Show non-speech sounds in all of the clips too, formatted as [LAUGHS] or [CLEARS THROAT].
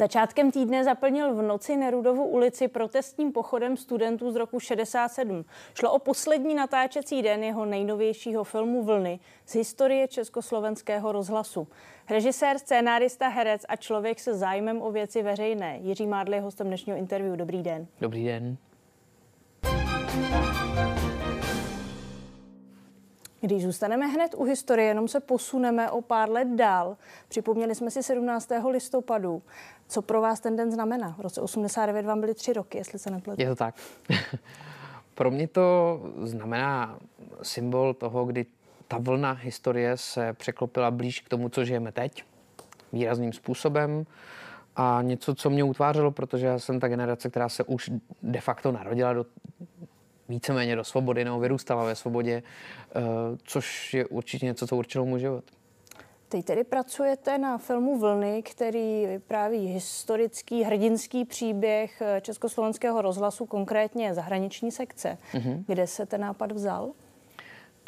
Začátkem týdne zaplnil v noci Nerudovu ulici protestním pochodem studentů z roku 67. Šlo o poslední natáčecí den jeho nejnovějšího filmu Vlny z historie československého rozhlasu. Režisér, scénárista, herec a člověk se zájmem o věci veřejné. Jiří Mádl je hostem dnešního interview. Dobrý den. Dobrý den. Když zůstaneme hned u historie, jenom se posuneme o pár let dál. Připomněli jsme si 17. listopadu. Co pro vás ten den znamená? V roce 89 vám byly tři roky, jestli se nepletu. Je to tak. [LAUGHS] pro mě to znamená symbol toho, kdy ta vlna historie se překlopila blíž k tomu, co žijeme teď, výrazným způsobem a něco, co mě utvářelo, protože já jsem ta generace, která se už de facto narodila do víceméně do svobody nebo vyrůstala ve svobodě, eh, což je určitě něco, co určilo můj život. Teď tedy pracujete na filmu Vlny, který vypráví historický, hrdinský příběh eh, Československého rozhlasu, konkrétně zahraniční sekce. Mm-hmm. Kde se ten nápad vzal?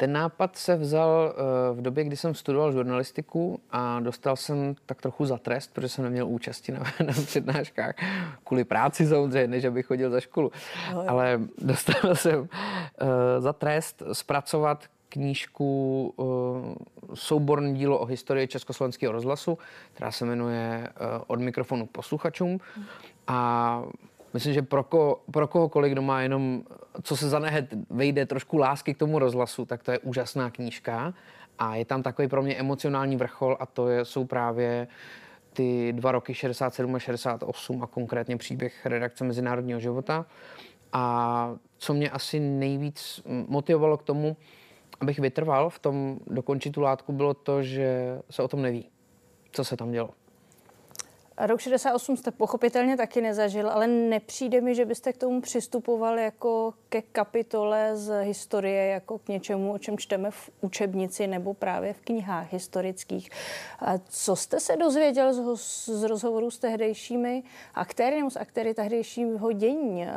Ten nápad se vzal eh, v době, kdy jsem studoval žurnalistiku a dostal jsem tak trochu za trest, protože jsem neměl účasti na, [LAUGHS] na přednáškách. Kvůli práci samozřejmě, než abych chodil za školu. No, Ale [LAUGHS] dostal jsem uh, za trest zpracovat knížku uh, souborné dílo o historii Československého rozhlasu, která se jmenuje Od mikrofonu k posluchačům. A myslím, že pro, ko, pro kohokoliv, kdo má jenom, co se zanehet, vejde trošku lásky k tomu rozhlasu, tak to je úžasná knížka. A je tam takový pro mě emocionální vrchol a to je, jsou právě ty dva roky 67 a 68 a konkrétně příběh redakce Mezinárodního života. A co mě asi nejvíc motivovalo k tomu, abych vytrval v tom dokončit tu látku, bylo to, že se o tom neví, co se tam dělo. Rok 68 jste pochopitelně taky nezažil, ale nepřijde mi, že byste k tomu přistupoval jako ke kapitole z historie, jako k něčemu, o čem čteme v učebnici nebo právě v knihách historických. A co jste se dozvěděl z, z rozhovoru s tehdejšími aktéry nebo s aktéry tehdejšího dění? A,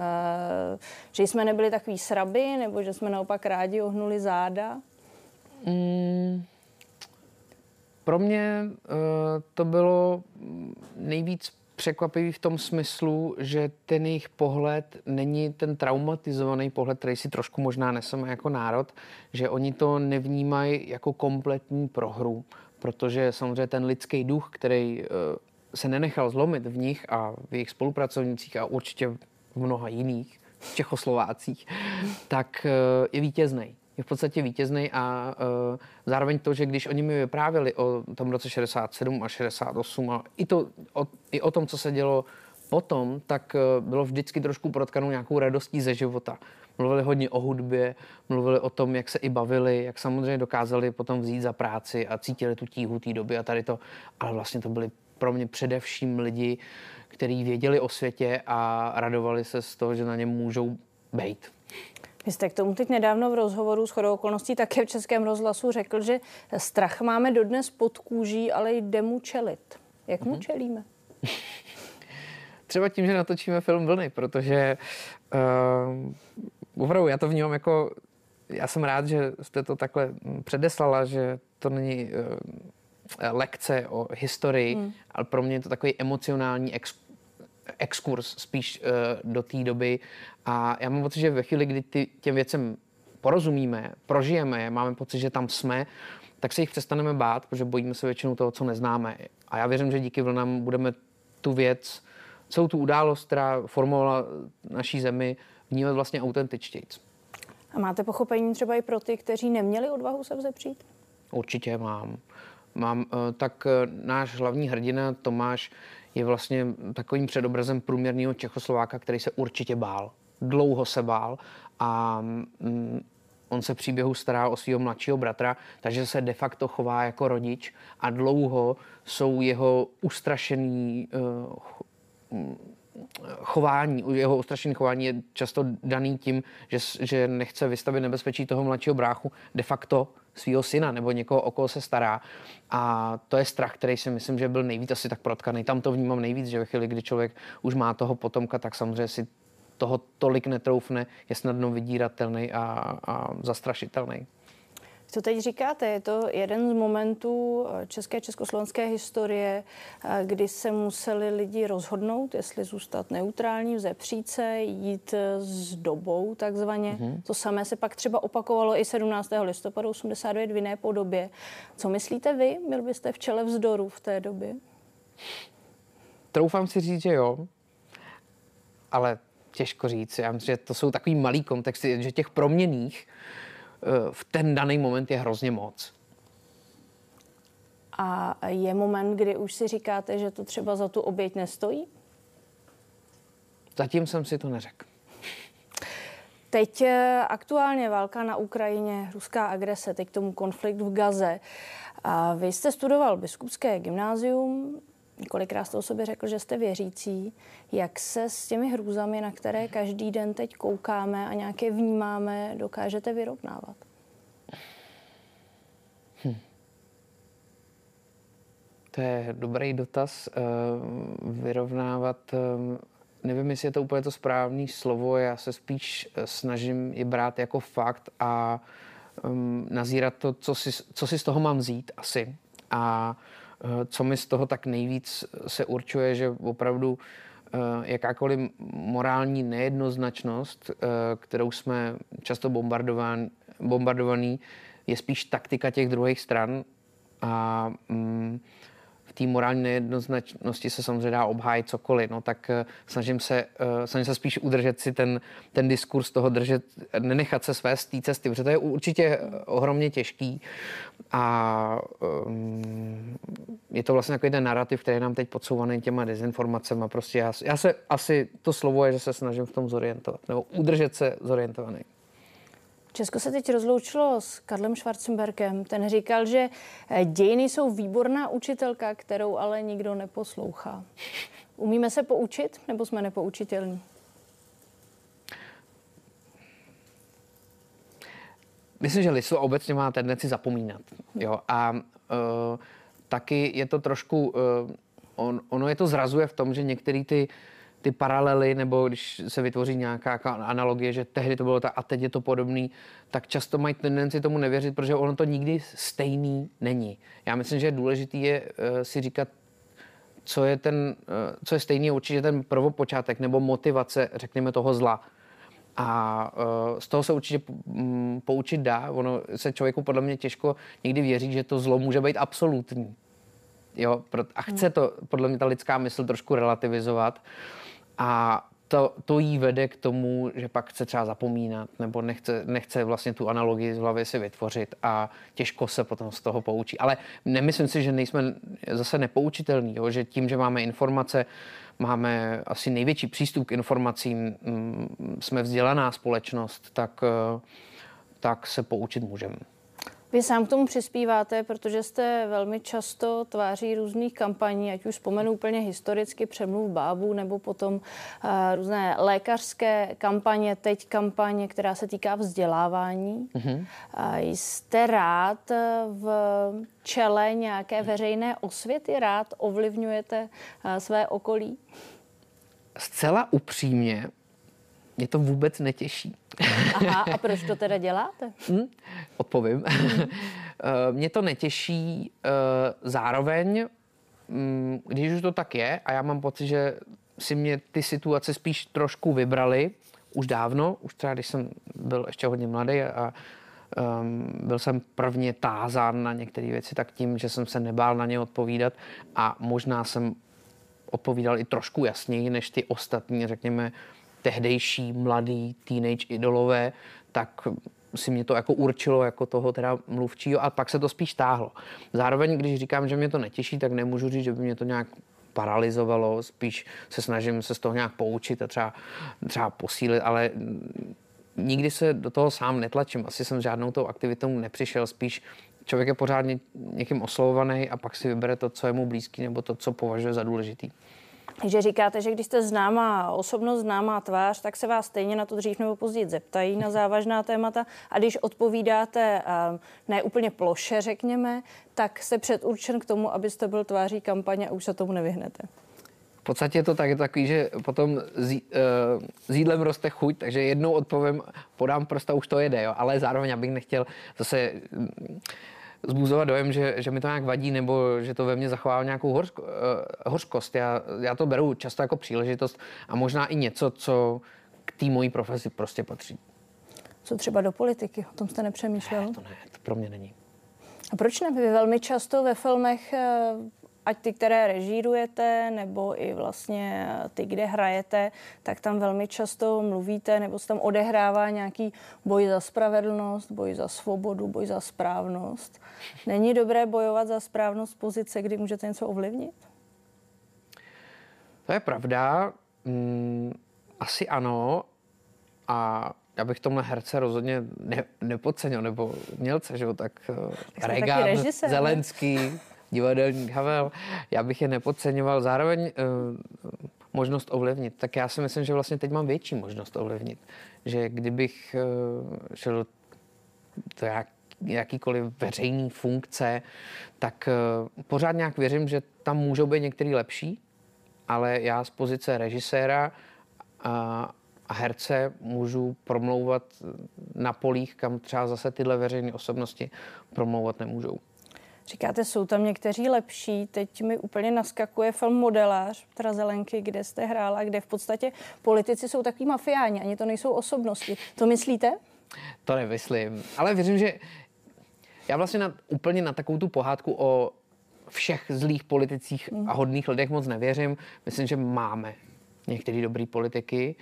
že jsme nebyli takový sraby, nebo že jsme naopak rádi ohnuli záda? Mm. Pro mě uh, to bylo nejvíc překvapivý v tom smyslu, že ten jejich pohled není ten traumatizovaný pohled, který si trošku možná neseme jako národ, že oni to nevnímají jako kompletní prohru, protože samozřejmě ten lidský duch, který uh, se nenechal zlomit v nich a v jejich spolupracovnících a určitě v mnoha jiných Čechoslovácích, tak uh, je vítězný je v podstatě vítězný a uh, zároveň to, že když oni mi vyprávěli o tom roce 67 a 68 a i, to, o, i o tom, co se dělo potom, tak uh, bylo vždycky trošku protkanou nějakou radostí ze života. Mluvili hodně o hudbě, mluvili o tom, jak se i bavili, jak samozřejmě dokázali potom vzít za práci a cítili tu tíhu té doby a tady to, ale vlastně to byli pro mě především lidi, kteří věděli o světě a radovali se z toho, že na něm můžou být. Vy jste k tomu teď nedávno v rozhovoru s chodou okolností také v Českém rozhlasu řekl, že strach máme dodnes pod kůží, ale jde mu čelit. Jak mu mm-hmm. čelíme? [LAUGHS] Třeba tím, že natočíme film Vlny, protože uh, opravdu já to vnímám jako, já jsem rád, že jste to takhle předeslala, že to není uh, lekce o historii, mm. ale pro mě je to takový emocionální exp exkurs spíš uh, do té doby. A já mám pocit, že ve chvíli, kdy ty, těm věcem porozumíme, prožijeme je, máme pocit, že tam jsme, tak se jich přestaneme bát, protože bojíme se většinou toho, co neznáme. A já věřím, že díky vlnám budeme tu věc, celou tu událost, která formovala naší zemi, vnímat vlastně autentičtěji. A máte pochopení třeba i pro ty, kteří neměli odvahu se vzepřít? Určitě mám. Mám, eh, tak eh, náš hlavní hrdina Tomáš je vlastně takovým předobrazem průměrného Čechoslováka, který se určitě bál. Dlouho se bál a mm, on se příběhu stará o svého mladšího bratra, takže se de facto chová jako rodič a dlouho jsou jeho ustrašený uh, chování, jeho ustrašený chování je často daný tím, že, že nechce vystavit nebezpečí toho mladšího bráchu de facto svého syna nebo někoho, o koho se stará. A to je strach, který si myslím, že byl nejvíc asi tak protkaný. Tam to vnímám nejvíc, že ve chvíli, kdy člověk už má toho potomka, tak samozřejmě si toho tolik netroufne, je snadno vydíratelný a, a zastrašitelný. Co teď říkáte? Je to jeden z momentů eh, české československé historie, eh, kdy se museli lidi rozhodnout, jestli zůstat neutrální, vzepřít se, jít eh, s dobou takzvaně. Mm-hmm. To samé se pak třeba opakovalo i 17. listopadu 89 v jiné podobě. Co myslíte vy? Byl byste v čele vzdoru v té době? Troufám si říct, že jo, ale těžko říct. Já myslím, že to jsou takový malý kontexty, že těch proměných v ten daný moment je hrozně moc. A je moment, kdy už si říkáte, že to třeba za tu oběť nestojí? Zatím jsem si to neřekl. Teď eh, aktuálně válka na Ukrajině, ruská agrese, teď tomu konflikt v Gaze. A vy jste studoval biskupské gymnázium, několikrát jste o sobě řekl, že jste věřící. Jak se s těmi hrůzami, na které každý den teď koukáme a nějaké vnímáme, dokážete vyrovnávat? Hm. To je dobrý dotaz. Eh, vyrovnávat, eh, nevím, jestli je to úplně to správné slovo, já se spíš eh, snažím je brát jako fakt a um, nazírat to, co si, co si z toho mám vzít asi. A co mi z toho tak nejvíc se určuje, že opravdu jakákoliv morální nejednoznačnost, kterou jsme často bombardovaný, je spíš taktika těch druhých stran. A mm, té morální nejednoznačnosti se samozřejmě dá obhájit cokoliv, no tak uh, snažím se, uh, snažím se spíš udržet si ten, ten diskurs toho držet, nenechat se své z té cesty, protože to je určitě ohromně těžký a um, je to vlastně takový ten narrativ, který je nám teď podsouvaný těma dezinformacemi. Prostě já, já se asi, to slovo je, že se snažím v tom zorientovat, nebo udržet se zorientovaný. Česko se teď rozloučilo s Karlem Schwarzenbergem. Ten říkal, že eh, dějiny jsou výborná učitelka, kterou ale nikdo neposlouchá. Umíme se poučit, nebo jsme nepoučitelní? Myslím, že lidstvo obecně má tendenci zapomínat. Jo? A uh, taky je to trošku, uh, on, ono je to zrazuje v tom, že některé ty uh, ty paralely, nebo když se vytvoří nějaká analogie, že tehdy to bylo tak a teď je to podobný, tak často mají tendenci tomu nevěřit, protože ono to nikdy stejný není. Já myslím, že důležitý je uh, si říkat, co je, ten, uh, co je stejný, určitě ten prvopočátek nebo motivace, řekněme, toho zla. A uh, z toho se určitě um, poučit dá. Ono se člověku podle mě těžko někdy věří, že to zlo může být absolutní. Jo, a chce to podle mě ta lidská mysl trošku relativizovat. A to, to jí vede k tomu, že pak chce třeba zapomínat nebo nechce, nechce vlastně tu analogii z hlavy si vytvořit a těžko se potom z toho poučí. Ale nemyslím si, že nejsme zase nepoučitelní, jo? že tím, že máme informace, máme asi největší přístup k informacím, mm, jsme vzdělaná společnost, tak, tak se poučit můžeme. Vy sám k tomu přispíváte, protože jste velmi často tváří různých kampaní, ať už vzpomenu úplně historicky přemluv bábů, nebo potom uh, různé lékařské kampaně, teď kampaně, která se týká vzdělávání. Mm-hmm. Uh, jste rád v čele nějaké veřejné osvěty, rád ovlivňujete uh, své okolí? Zcela upřímně, mě to vůbec netěší. Aha, a proč to teda děláte? Hmm, odpovím. Hmm. [LAUGHS] mě to netěší. Eh, zároveň, mm, když už to tak je, a já mám pocit, že si mě ty situace spíš trošku vybrali, už dávno, už třeba když jsem byl ještě hodně mladý a um, byl jsem prvně tázán na některé věci, tak tím, že jsem se nebál na ně odpovídat a možná jsem odpovídal i trošku jasněji než ty ostatní, řekněme, tehdejší mladý teenage idolové, tak si mě to jako určilo jako toho teda mluvčího a pak se to spíš táhlo. Zároveň, když říkám, že mě to netěší, tak nemůžu říct, že by mě to nějak paralizovalo, spíš se snažím se z toho nějak poučit a třeba, třeba posílit, ale nikdy se do toho sám netlačím. Asi jsem žádnou tou aktivitou nepřišel, spíš člověk je pořád někým oslovovaný a pak si vybere to, co je mu blízký nebo to, co považuje za důležitý že říkáte, že když jste známá osobnost, známá tvář, tak se vás stejně na to dřív nebo později zeptají na závažná témata a když odpovídáte ne úplně ploše, řekněme, tak jste předurčen k tomu, abyste byl tváří kampaně a už se tomu nevyhnete. podstatě je to tak, takový, že potom s, uh, s jídlem roste chuť, takže jednou odpovím, podám prsta, už to jede, jo. ale zároveň abych nechtěl zase zbuzovat dojem, že, že mi to nějak vadí nebo že to ve mně zachová nějakou hořko, uh, hořkost. Já, já to beru často jako příležitost a možná i něco, co k té mojí profesi prostě patří. Co třeba do politiky? O tom jste nepřemýšlel? Ne, to ne, to pro mě není. A proč ne? Vy velmi často ve filmech eh, ať ty, které režírujete, nebo i vlastně ty, kde hrajete, tak tam velmi často mluvíte, nebo se tam odehrává nějaký boj za spravedlnost, boj za svobodu, boj za správnost. Není dobré bojovat za správnost pozice, kdy můžete něco ovlivnit? To je pravda. Mm, asi ano. A já bych tomhle herce rozhodně ne, nepodcenil, nebo mělce, že jo, tak, tak Reagan, Zelenský, divadelní Havel, já bych je nepodceňoval. Zároveň uh, možnost ovlivnit, tak já si myslím, že vlastně teď mám větší možnost ovlivnit. Že kdybych uh, šel do jak, jakýkoliv veřejný funkce, tak uh, pořád nějak věřím, že tam můžou být některý lepší, ale já z pozice režiséra a, a herce můžu promlouvat na polích, kam třeba zase tyhle veřejné osobnosti promlouvat nemůžou. Říkáte, jsou tam někteří lepší. Teď mi úplně naskakuje film Modelář Petra Zelenky, kde jste hrála, kde v podstatě politici jsou takový mafiáni, ani to nejsou osobnosti. To myslíte? To nemyslím, ale věřím, že já vlastně na, úplně na takovou tu pohádku o všech zlých politicích a hodných lidech moc nevěřím. Myslím, že máme některé dobrý politiky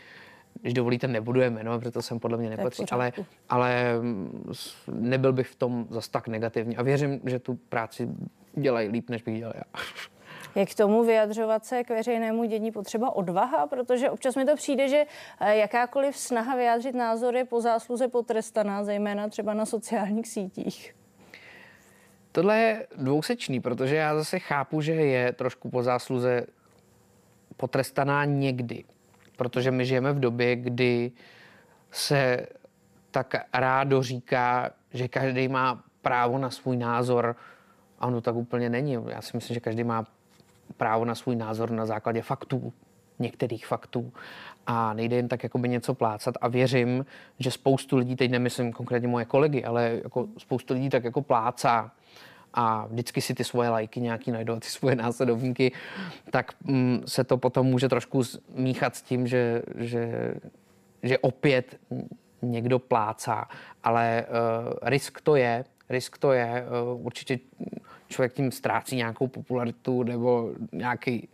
když dovolíte, nebudu je jmenovat, protože to jsem podle mě nepatří, ale, ale mm, nebyl bych v tom zas tak negativní a věřím, že tu práci dělají líp, než bych dělal já. [LAUGHS] Jak k tomu vyjadřovat se k veřejnému dění potřeba odvaha? Protože občas mi to přijde, že eh, jakákoliv snaha vyjádřit názor je po zásluze potrestaná, zejména třeba na sociálních sítích. Tohle je dvousečný, protože já zase chápu, že je trošku po zásluze potrestaná někdy protože my žijeme v době, kdy se tak rádo říká, že každý má právo na svůj názor. A ono tak úplně není. Já si myslím, že každý má právo na svůj názor na základě faktů, některých faktů. A nejde jen tak jakoby něco plácat. A věřím, že spoustu lidí, teď nemyslím konkrétně moje kolegy, ale jako spoustu lidí tak jako plácá a vždycky si ty svoje lajky nějaký najdou, ty svoje následovníky, tak mm, se to potom může trošku míchat s tím, že, že, že opět někdo plácá. Ale uh, risk to je, risk to je, uh, určitě člověk tím ztrácí nějakou popularitu nebo nějaký,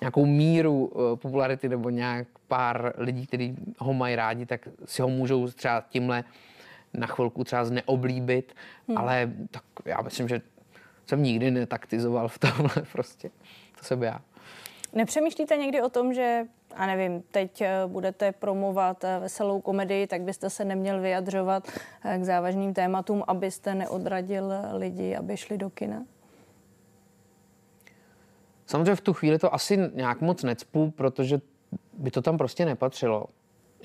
nějakou míru uh, popularity nebo nějak pár lidí, kteří ho mají rádi, tak si ho můžou třeba tímhle na chvilku třeba zneoblíbit, hmm. ale tak já myslím, že jsem nikdy netaktizoval v tomhle [LAUGHS] prostě. To jsem já. Nepřemýšlíte někdy o tom, že, a nevím, teď eh, budete promovat eh, veselou komedii, tak byste se neměl vyjadřovat eh, k závažným tématům, abyste neodradil lidi, aby šli do kina? Samozřejmě v tu chvíli to asi nějak moc necpu, protože by to tam prostě nepatřilo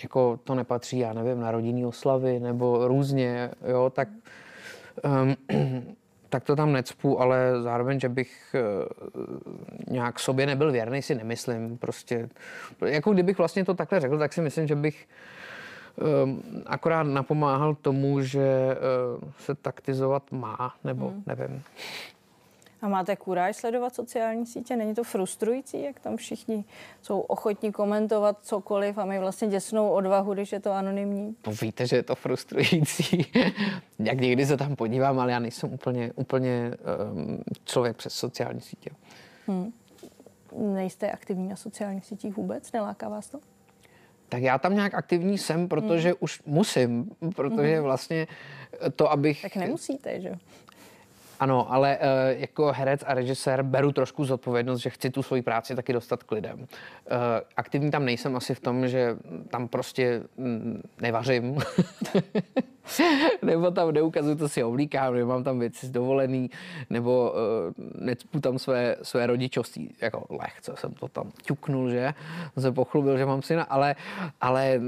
jako to nepatří, já nevím, na rodinný oslavy nebo různě, jo, tak, um, [CLEARS THROAT] tak to tam necpu, ale zároveň, že bych uh, nějak sobě nebyl věrný, si nemyslím. Prostě, jako kdybych vlastně to takhle řekl, tak si myslím, že bych um, akorát napomáhal tomu, že uh, se taktizovat má, nebo hmm. nevím. A máte kuráž sledovat sociální sítě? Není to frustrující, jak tam všichni jsou ochotní komentovat cokoliv a mají vlastně děsnou odvahu, když je to anonymní? To víte, že je to frustrující. [LAUGHS] jak někdy se tam podívám, ale já nejsem úplně, úplně um, člověk přes sociální sítě. Hmm. Nejste aktivní na sociálních sítích vůbec? Neláká vás to? Tak já tam nějak aktivní jsem, protože hmm. už musím, protože hmm. vlastně to, abych... Tak nemusíte, že jo? Ano, ale uh, jako herec a režisér beru trošku zodpovědnost, že chci tu svoji práci taky dostat k lidem. Uh, aktivní tam nejsem asi v tom, že tam prostě mm, nevařím. [LAUGHS] nebo tam neukazuju, co si oblíkám, nebo mám tam věci z dovolený, nebo uh, necpu tam své, své rodičovství. Jako lehce jsem to tam ťuknul, že? Se pochlubil, že mám syna, ale, ale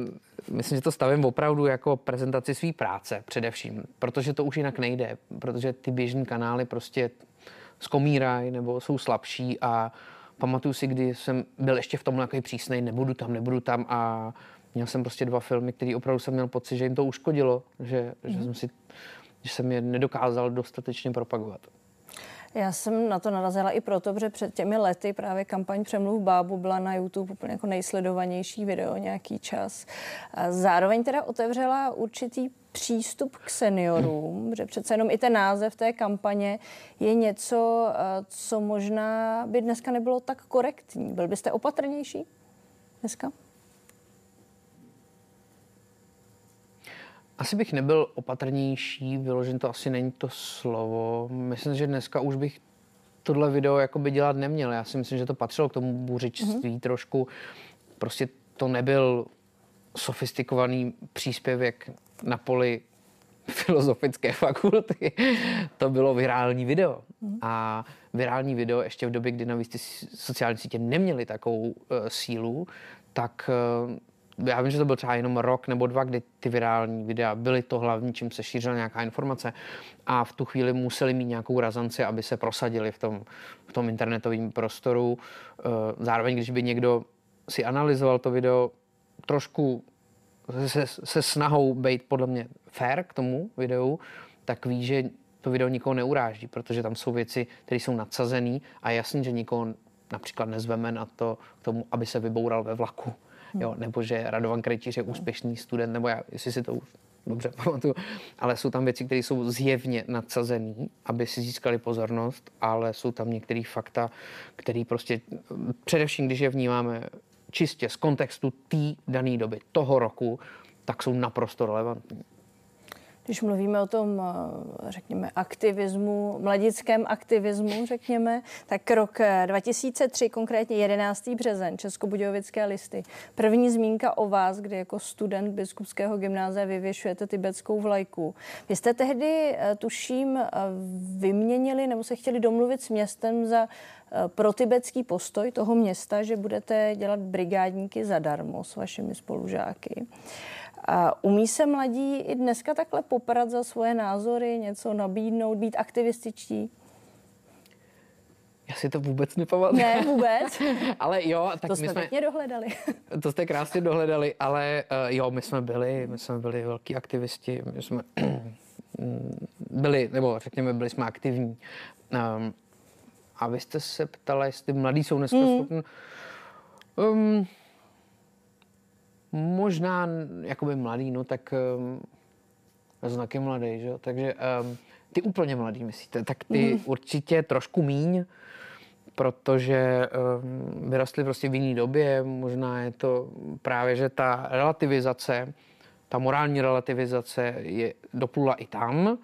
myslím, že to stavím opravdu jako prezentaci své práce především, protože to už jinak nejde, protože ty běžní kanály prostě zkomírají nebo jsou slabší a pamatuju si, kdy jsem byl ještě v tom nějaký přísnej, nebudu tam, nebudu tam a měl jsem prostě dva filmy, které opravdu jsem měl pocit, že jim to uškodilo, že, mm. že, jsem si, že jsem je nedokázal dostatečně propagovat. Já jsem na to narazila i proto, že před těmi lety právě kampaň Přemluv bábu byla na YouTube úplně jako nejsledovanější video nějaký čas. Zároveň teda otevřela určitý přístup k seniorům, že přece jenom i ten název té kampaně je něco, co možná by dneska nebylo tak korektní. Byl byste opatrnější dneska? Asi bych nebyl opatrnější, vyložen to asi není to slovo. Myslím, že dneska už bych tohle video jakoby dělat neměl. Já si myslím, že to patřilo k tomu buřičství mm-hmm. trošku. Prostě to nebyl sofistikovaný příspěvek na poli filozofické [LAUGHS] fakulty. to bylo virální video. Mm. A virální video ještě v době, kdy navíc ty sociální sítě neměly takovou uh, sílu, tak uh, já vím, že to byl třeba jenom rok nebo dva, kdy ty virální videa byly to hlavní, čím se šířila nějaká informace a v tu chvíli museli mít nějakou razanci, aby se prosadili v tom, v tom internetovém prostoru. Eh, zároveň, když by někdo si analyzoval to video trošku se, se snahou být podle mě fair k tomu videu, tak ví, že to video nikoho neuráží, protože tam jsou věci, které jsou nadsazené a jasně, že nikoho například nezveme na to k tomu, aby se vyboural ve vlaku jo, nebo že Radovan Krejčíř je úspěšný student, nebo já, jestli si to už dobře pamatuju, ale jsou tam věci, které jsou zjevně nadsazené, aby si získali pozornost, ale jsou tam některé fakta, které prostě, především když je vnímáme čistě z kontextu té dané doby, toho roku, tak jsou naprosto relevantní. Když mluvíme o tom, eh, řekněme, aktivismu, mladickém aktivismu, řekněme, tak rok 2003, eh, konkrétně 11. březen, Českobudějovické listy. První zmínka o vás, kdy jako student biskupského gymnázia vyvěšujete tibetskou vlajku. Vy jste tehdy, eh, tuším, vyměnili nebo se chtěli domluvit s městem za protibetský postoj toho města, že budete dělat brigádníky zadarmo s vašimi spolužáky. A umí se mladí i dneska takhle poprat za svoje názory, něco nabídnout, být aktivističtí? Já si to vůbec nepamatuju. Ne, vůbec. [LAUGHS] ale jo, tak to jsme my jsme dohledali. [LAUGHS] to jste krásně dohledali, ale uh, jo, my jsme byli, my jsme byli velký aktivisti, my jsme [CLEARS THROAT] byli, nebo řekněme, byli jsme aktivní. Um, a vy jste se ptala, jestli mladí jsou dneska mm. schopni. Um, Možná jakoby mladý, no tak um, znaky mladý, že jo? Takže um, ty úplně mladý myslíte, tak ty mm. určitě trošku míň, protože um, vyrostly prostě v jiné době, možná je to právě, že ta relativizace, ta morální relativizace je doplula i tam.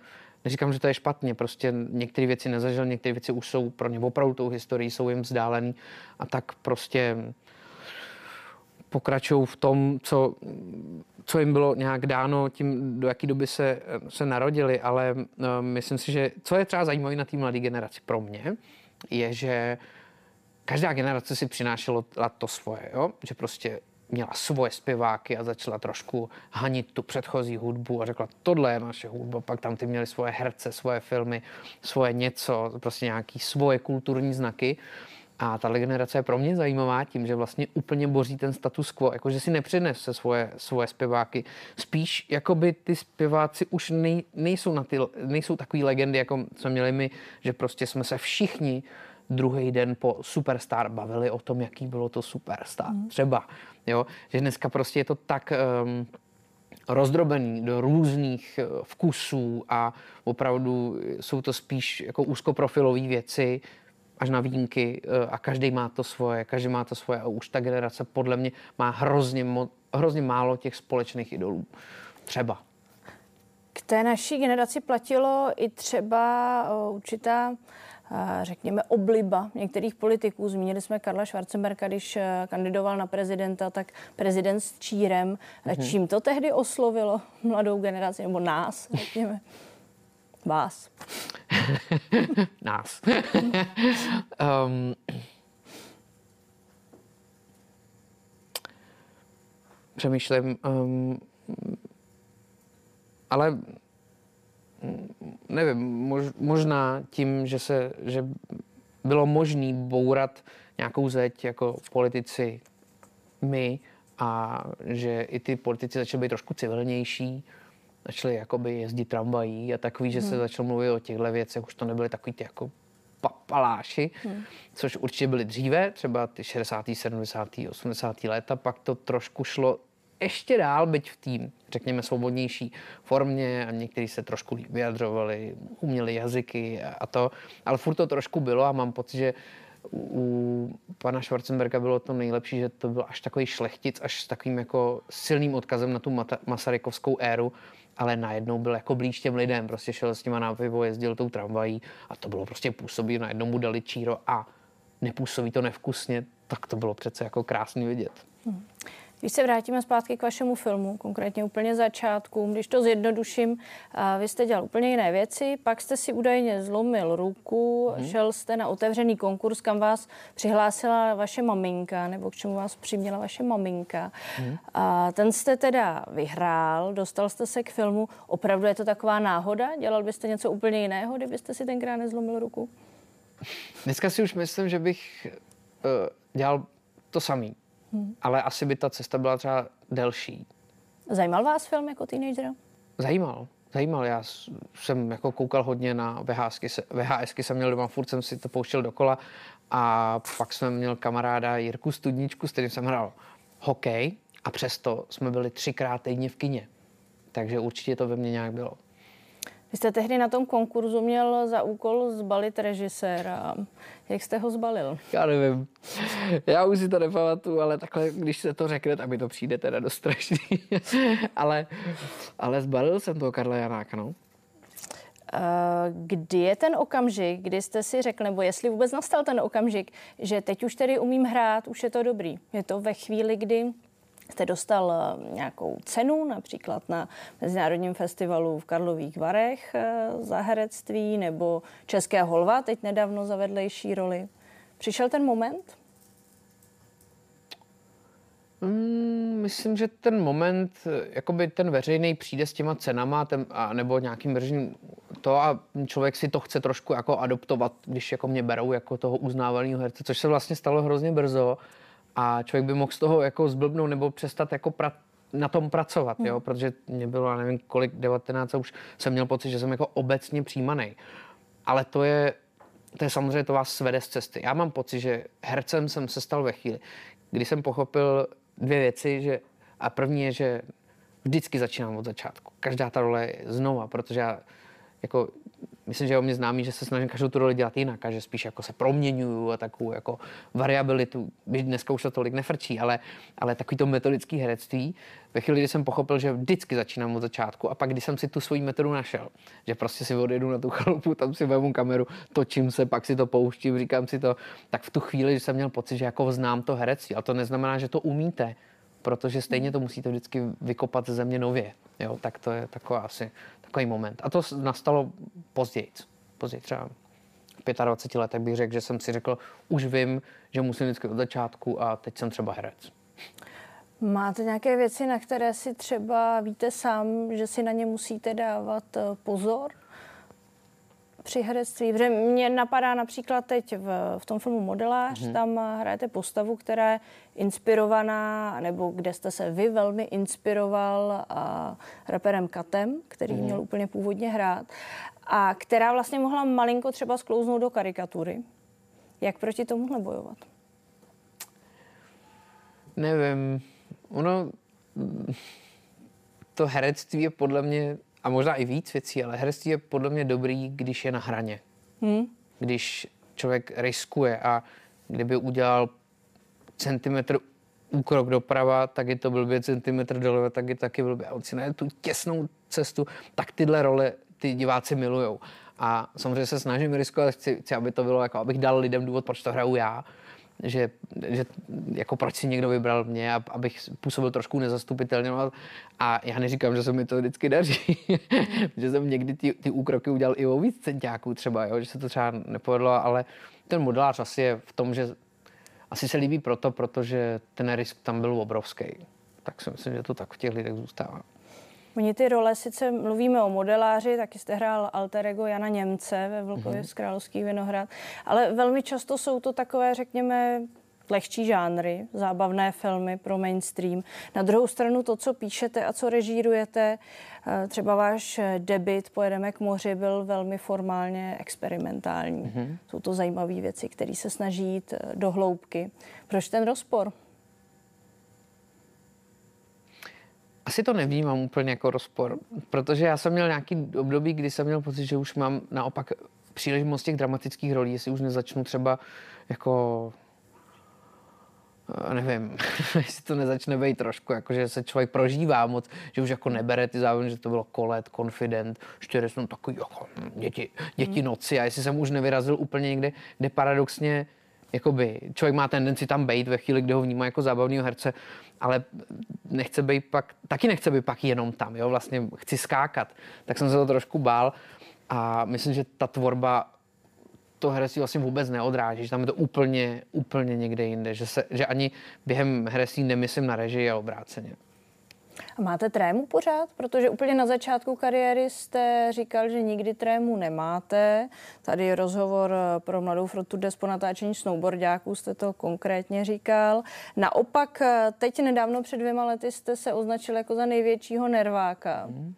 Neříkám, že to je špatně, prostě některé věci nezažil, některé věci už jsou pro ně opravdu tou historií, jsou jim vzdálený a tak prostě pokračují v tom, co, co jim bylo nějak dáno tím, do jaké doby se, se narodili, ale uh, myslím si, že co je třeba zajímavé na té mladé generaci pro mě, je, že každá generace si přinášela to svoje, jo? že prostě měla svoje zpěváky a začala trošku hanit tu předchozí hudbu a řekla, tohle je naše hudba, pak tam ty měli svoje herce, svoje filmy, svoje něco, prostě nějaký svoje kulturní znaky. A ta generace je pro mě zajímavá tím, že vlastně úplně boří ten status quo, jakože si nepřinese svoje, svoje zpěváky. Spíš jakoby ty zpěváci už nej, nejsou, na ty, nejsou takový legendy, jako co měli my, že prostě jsme se všichni druhý den po Superstar bavili o tom, jaký bylo to Superstar. Mm. Třeba, jo, že dneska prostě je to tak um, rozdrobený do různých uh, vkusů a opravdu jsou to spíš jako úzkoprofilové věci, až na výjimky eh, a každý má to svoje, každý má to svoje a už ta generace podle mě má hrozně, hrozně málo těch společných idolů. Třeba. K té naší generaci platilo i třeba eh, určitá eh, řekněme, obliba některých politiků. Zmínili jsme Karla Schwarzenberga, když kandidoval na prezidenta, tak prezident s čírem. Mm-hmm. Čím to tehdy oslovilo mladou generaci, nebo nás, řekněme? Vás. [LAUGHS] Nás. [LAUGHS] um, přemýšlím, um, ale nevím, mož, možná tím, že se, že bylo možné bourat nějakou zeď jako politici my a že i ty politici začaly být trošku civilnější, začali jakoby jezdit tramvají a takový, že hmm. se začalo mluvit o těchto věcech, už to nebyly takový ty jako papaláši, hmm. což určitě byly dříve, třeba ty 60., 70., 80. léta, pak to trošku šlo ještě dál, byť v tým, řekněme, svobodnější formě a někteří se trošku vyjadřovali, uměli jazyky a to, ale furt to trošku bylo a mám pocit, že u pana Schwarzenberga bylo to nejlepší, že to byl až takový šlechtic, až s takovým jako silným odkazem na tu Masarykovskou éru, ale najednou byl jako blíž těm lidem, prostě šel s nima na pivo, jezdil tou tramvají a to bylo prostě působí, najednou mu dali číro a nepůsobí to nevkusně, tak to bylo přece jako krásný vidět. Hmm. Když se vrátíme zpátky k vašemu filmu, konkrétně úplně začátku, když to zjednoduším, vy jste dělal úplně jiné věci, pak jste si údajně zlomil ruku, hmm. šel jste na otevřený konkurs, kam vás přihlásila vaše maminka, nebo k čemu vás přiměla vaše maminka. Hmm. A ten jste teda vyhrál, dostal jste se k filmu. Opravdu je to taková náhoda? Dělal byste něco úplně jiného, kdybyste si tenkrát nezlomil ruku? Dneska si už myslím, že bych uh, dělal to samý. Hmm. Ale asi by ta cesta byla třeba delší. Zajímal vás film jako teenager? Zajímal. Zajímal. Já jsem jako koukal hodně na VHSky, VHSky jsem měl doma, furt jsem si to pouštěl dokola a pak jsem měl kamaráda Jirku Studničku, s kterým jsem hrál hokej a přesto jsme byli třikrát týdně v kině. Takže určitě to ve mně nějak bylo. Vy jste tehdy na tom konkurzu měl za úkol zbalit režiséra. Jak jste ho zbalil? Já nevím. Já už si to nepamatuju, ale takhle, když se to řekne, tak mi to přijde teda dost strašný. [LAUGHS] ale, ale zbalil jsem toho Karla Janáka, no. Eh, kdy je ten okamžik, kdy jste si řekl, nebo jestli vůbec nastal ten okamžik, že teď už tedy umím hrát, už je to dobrý. Je to ve chvíli, kdy jste dostal eh, nějakou cenu, například na Mezinárodním festivalu v Karlových Varech eh, za herectví, nebo České holva, teď nedávno za vedlejší roli. Přišel ten moment? Mm, myslím, že ten moment, eh, jakoby ten veřejný přijde s těma cenama ten, a, nebo nějakým veřejným to a člověk si to chce trošku jako adoptovat, když jako mě berou jako toho uznávaného herce, což se vlastně stalo hrozně brzo a člověk by mohl z toho jako zblbnout nebo přestat jako pra, na tom pracovat, hmm. jo, protože mě bylo, já nevím kolik, 19 a už jsem měl pocit, že jsem jako obecně přijímaný. Ale to je, to je samozřejmě, to vás svede z cesty. Já mám pocit, že hercem jsem se stal ve chvíli, kdy jsem pochopil dvě věci, že a první je, že vždycky začínám od začátku. Každá ta role je znova, protože já jako myslím, že je o mě známý, že se snažím každou tu roli dělat jinak a že spíš jako se proměňuju a takovou jako variabilitu, dneska už to tolik nefrčí, ale, ale takový to metodický herectví, ve chvíli, kdy jsem pochopil, že vždycky začínám od začátku a pak, když jsem si tu svoji metodu našel, že prostě si odjedu na tu chalupu, tam si vezmu kameru, točím se, pak si to pouštím, říkám si to, tak v tu chvíli jsem měl pocit, že jako znám to herectví, ale to neznamená, že to umíte, protože stejně to musíte vždycky vykopat ze země nově. Jo, tak to je taková asi takový moment. A to nastalo později. Později třeba v 25 letech bych řekl, že jsem si řekl, už vím, že musím vždycky od začátku a teď jsem třeba herec. Máte nějaké věci, na které si třeba víte sám, že si na ně musíte dávat eh, pozor? Při herectví. Protože mě napadá například teď v, v tom filmu Modelář, mm-hmm. tam hrajete postavu, která je inspirovaná, nebo kde jste se vy velmi inspiroval a raperem Katem, který mm-hmm. měl úplně původně hrát, a která vlastně mohla malinko třeba sklouznout do karikatury. Jak proti tomu bojovat? Nevím. Ono, to herectví je podle mě a možná i víc věcí, ale herectví je podle mě dobrý, když je na hraně. Hmm. Když člověk riskuje a kdyby udělal centimetr úkrok doprava, tak je to blbě centimetr doleva, tak je taky blbě. A on si najde tu těsnou cestu, tak tyhle role ty diváci milujou. A samozřejmě se snažím riskovat, chci, chci, aby to bylo jako, abych dal lidem důvod, proč to hraju já že, že jako proč si někdo vybral mě, abych působil trošku nezastupitelně. A já neříkám, že se mi to vždycky daří, [LAUGHS] že jsem někdy ty, ty úkroky udělal i o víc centiáků třeba, jo? že se to třeba nepovedlo, ale ten modelář asi je v tom, že asi se líbí proto, protože ten risk tam byl obrovský. Tak si myslím, že to tak v těch lidech zůstává. Oni ty role, sice mluvíme o modeláři, taky jste hrál alter ego Jana Němce ve Vlkově mm-hmm. z Královský Vinohrad, ale velmi často jsou to takové, řekněme, lehčí žánry, zábavné filmy pro mainstream. Na druhou stranu to, co píšete a co režírujete, eh, třeba váš debit Pojedeme k moři byl velmi formálně experimentální. Mm-hmm. Jsou to zajímavé věci, které se snaží jít eh, do hloubky. Proč ten rozpor? Asi to nevnímám úplně jako rozpor, protože já jsem měl nějaký období, kdy jsem měl pocit, že už mám naopak příliš moc těch dramatických rolí, jestli už nezačnu třeba jako nevím, [LAUGHS] jestli to nezačne být trošku, jako že se člověk prožívá moc, že už jako nebere ty závěry, že to bylo kolet, confident, čtyři jsou takový jako děti, děti hmm. noci a jestli jsem už nevyrazil úplně někde, kde paradoxně jakoby člověk má tendenci tam být ve chvíli, kdy ho vnímá jako zábavného herce, ale nechce být pak, taky nechce být pak jenom tam, jo, vlastně chci skákat. Tak jsem se to trošku bál a myslím, že ta tvorba to herectví vlastně vůbec neodráží, že tam je to úplně, úplně někde jinde, že, se, že ani během herectví nemyslím na režii a obráceně. A máte trému pořád? Protože úplně na začátku kariéry jste říkal, že nikdy trému nemáte. Tady je rozhovor pro Mladou frontu des po natáčení snowboardáků, jste to konkrétně říkal. Naopak, teď nedávno před dvěma lety jste se označil jako za největšího nerváka. Hmm.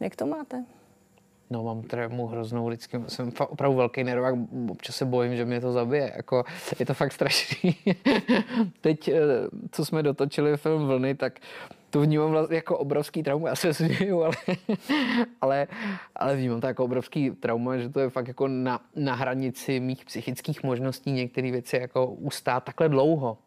Jak to máte? No, mám trému hroznou vždycky. Jsem opravdu velký nervák, občas se bojím, že mě to zabije. Jako, je to fakt strašný. [LAUGHS] Teď, eh, co jsme dotočili film Vlny, tak to vnímám vlastně jako obrovský trauma. Já se směju, ale, [LAUGHS] ale, ale vnímám to jako obrovský trauma, že to je fakt jako na, na hranici mých psychických možností některé věci jako ustát takhle dlouho.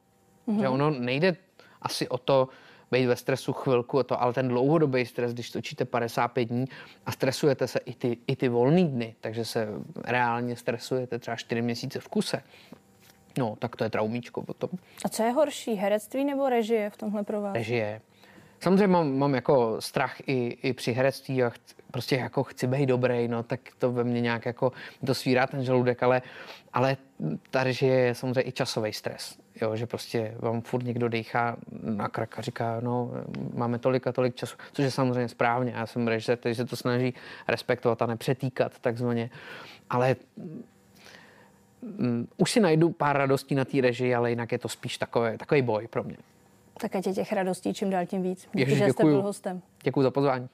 Mm-hmm. Že ono nejde asi o to, být ve stresu chvilku, to, ale ten dlouhodobý stres, když točíte 55 dní a stresujete se i ty, i ty volné dny, takže se reálně stresujete třeba 4 měsíce v kuse, no, tak to je traumíčko potom. A co je horší, herectví nebo režie v tomhle pro vás? Režie. Samozřejmě mám, mám jako strach i, i při herectví a chci, prostě jako chci být dobrý, no tak to ve mně nějak jako, to svírá ten žaludek, ale, ale ta režie je samozřejmě i časový stres. Jo, že prostě vám furt někdo dechá na krak a říká, no, máme tolik a tolik času, což je samozřejmě správně. Já jsem režisér, který se to snaží respektovat a nepřetýkat takzvaně. Ale um, už si najdu pár radostí na té režii, ale jinak je to spíš takový, takový boj pro mě. Tak ať je těch radostí čím dál tím víc. Díky, že jste byl hostem. Děkuji za pozvání.